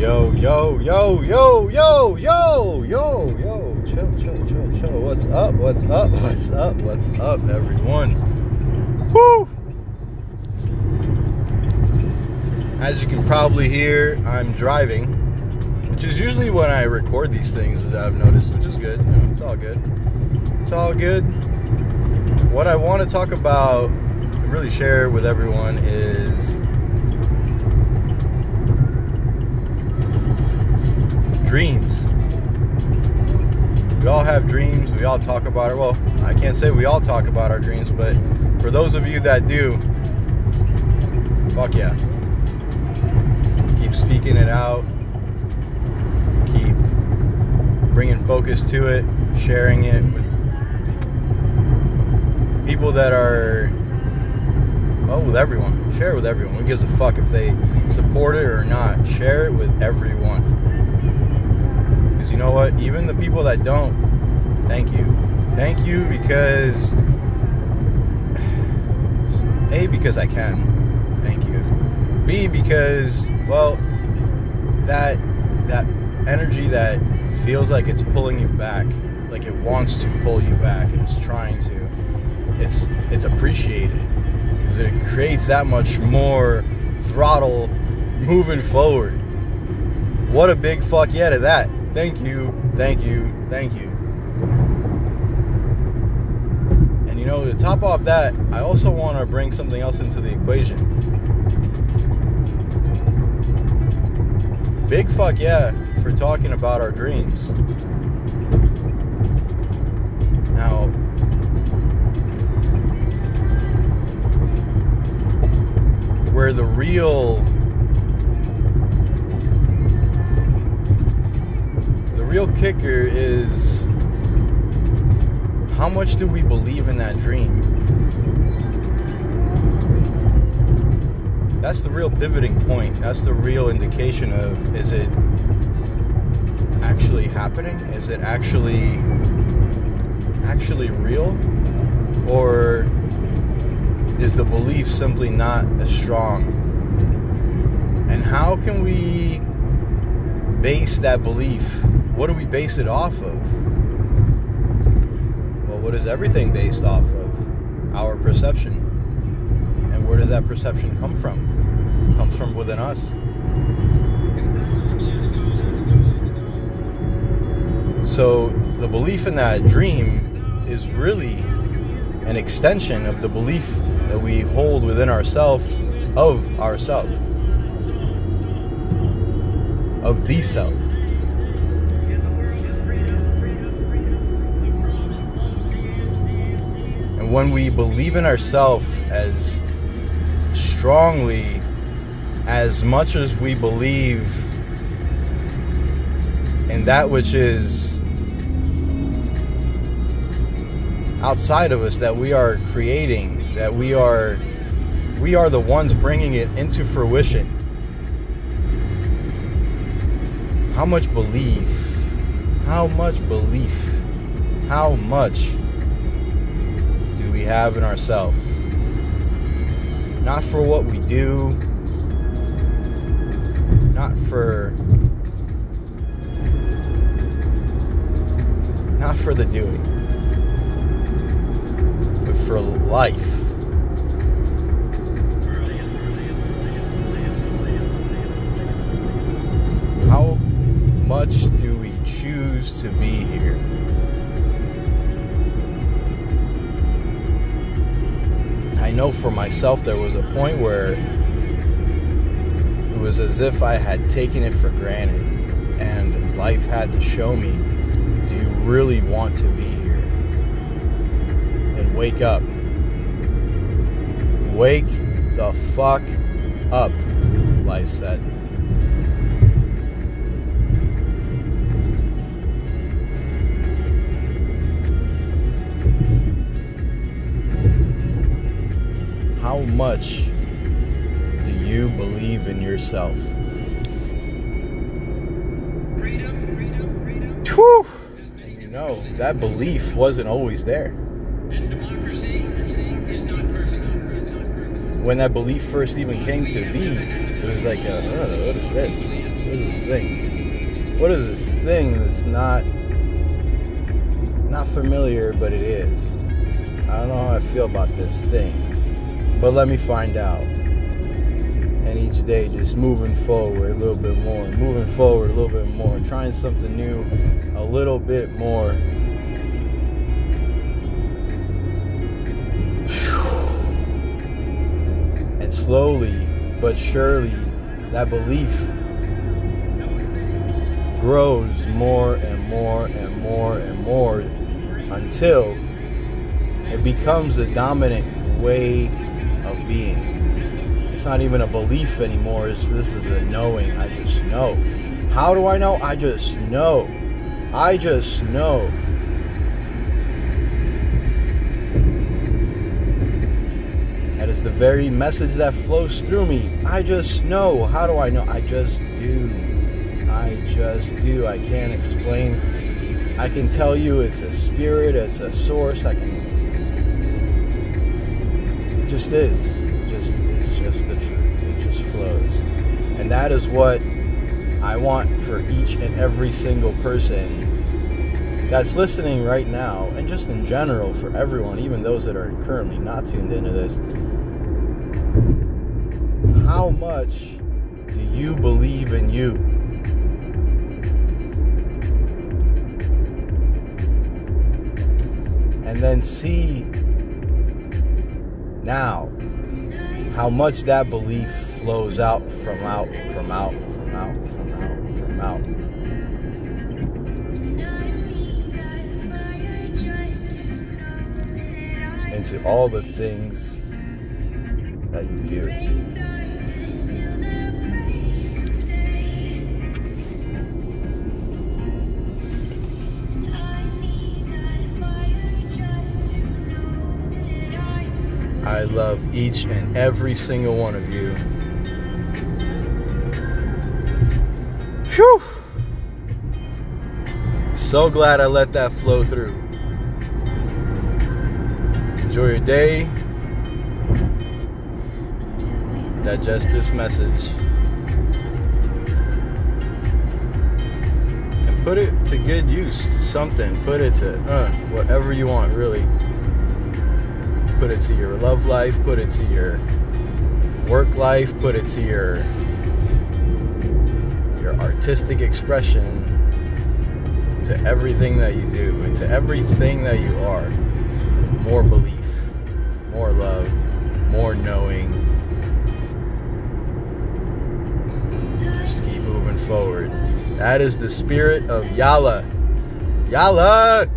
Yo, yo, yo, yo, yo, yo, yo, yo. Chill, chill, chill, chill. What's up? What's up? What's up? What's up, everyone? Woo! As you can probably hear, I'm driving, which is usually when I record these things, I've noticed, which is good. It's all good. It's all good. What I want to talk about, really share with everyone, is have dreams. We all talk about it. Well, I can't say we all talk about our dreams, but for those of you that do, fuck yeah. Keep speaking it out. Keep bringing focus to it, sharing it with people that are, oh, with everyone. Share it with everyone. Who gives a fuck if they support it or not? Share it with everyone Because you know what? Even the people that don't, thank you. Thank you because A because I can. Thank you. B because well that that energy that feels like it's pulling you back, like it wants to pull you back, it's trying to. It's it's appreciated because it creates that much more throttle moving forward. What a big fuck yeah to that. Thank you, thank you, thank you. And you know, to top off that, I also want to bring something else into the equation. Big fuck yeah for talking about our dreams. Now, where the real the real kicker is how much do we believe in that dream? That's the real pivoting point. That's the real indication of is it actually happening? Is it actually actually real? Or is the belief simply not as strong? And how can we base that belief what do we base it off of? What is everything based off of? Our perception. And where does that perception come from? It comes from within us. So the belief in that dream is really an extension of the belief that we hold within ourself of ourself of the self when we believe in ourselves as strongly as much as we believe in that which is outside of us that we are creating that we are we are the ones bringing it into fruition. How much belief how much belief how much we have in ourselves. Not for what we do, not for not for the doing, but for life. How much do we choose to be here? I know for myself there was a point where it was as if I had taken it for granted and life had to show me do you really want to be here? And wake up. Wake the fuck up, life said. Much do you believe in yourself? freedom Whew. And you know, that belief wasn't always there. When that belief first even came to be, It was like, a, oh, what is this? What is this thing? What is this thing that's not not familiar, but it is. I don't know how I feel about this thing, but let me find out. And each day, just moving forward a little bit more, moving forward a little bit more, trying something new a little bit more. And slowly but surely, that belief grows more and more and more and more until it becomes a dominant way of being. It's not even a belief anymore. It's, this is a knowing. I just know. How do I know? I just know. I just know. That is the very message that flows through me. I just know. How do I know? I just do. I just do. I can't explain. I can tell you it's a spirit, it's a source. I can. Just is. It just it's just the truth. It just flows, and that is what I want for each and every single person that's listening right now, and just in general for everyone, even those that are currently not tuned into this. How much do you believe in you? And then see now how much that belief flows out from out, from out, from out, from out, from out. into all the things that you do. I love each and every single one of you. Whew! So glad I let that flow through. Enjoy your day. Digest this message. And put it to good use, to something. Put it to uh, whatever you want, really. Put it to your love life, put it to your work life, put it to your your artistic expression, to everything that you do, and to everything that you are. More belief more love, more knowing. Just keep moving forward. That is the spirit of Yala. Yala!